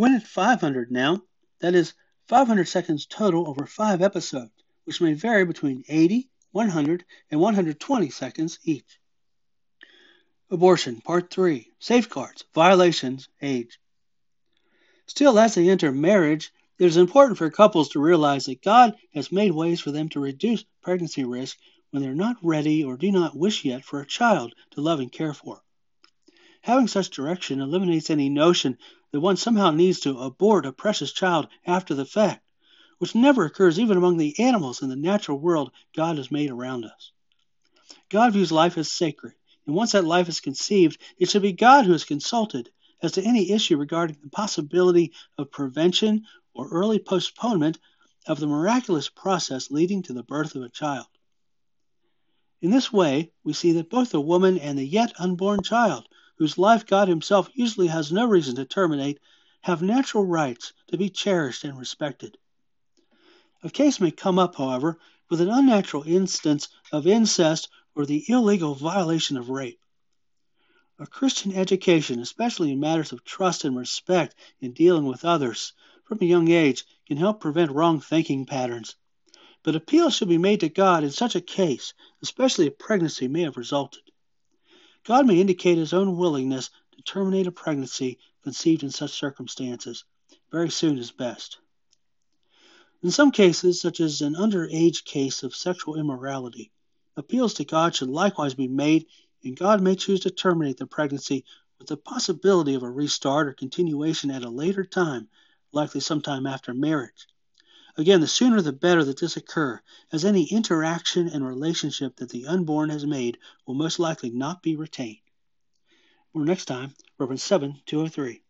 We're at 500 now. That is 500 seconds total over five episodes, which may vary between 80, 100, and 120 seconds each. Abortion, Part 3 Safeguards, Violations, Age. Still, as they enter marriage, it is important for couples to realize that God has made ways for them to reduce pregnancy risk when they're not ready or do not wish yet for a child to love and care for. Having such direction eliminates any notion that one somehow needs to abort a precious child after the fact, which never occurs even among the animals in the natural world God has made around us. God views life as sacred, and once that life is conceived, it should be God who is consulted as to any issue regarding the possibility of prevention or early postponement of the miraculous process leading to the birth of a child. In this way, we see that both the woman and the yet unborn child, whose life God Himself usually has no reason to terminate, have natural rights to be cherished and respected. A case may come up, however, with an unnatural instance of incest or the illegal violation of rape. A Christian education, especially in matters of trust and respect in dealing with others, from a young age, can help prevent wrong thinking patterns but appeal should be made to God in such a case, especially if pregnancy may have resulted. God may indicate his own willingness to terminate a pregnancy conceived in such circumstances. Very soon is best. In some cases, such as an underage case of sexual immorality, appeals to God should likewise be made, and God may choose to terminate the pregnancy with the possibility of a restart or continuation at a later time, likely sometime after marriage. Again, the sooner the better that this occur, as any interaction and relationship that the unborn has made will most likely not be retained. Or next time, Romans 7 203.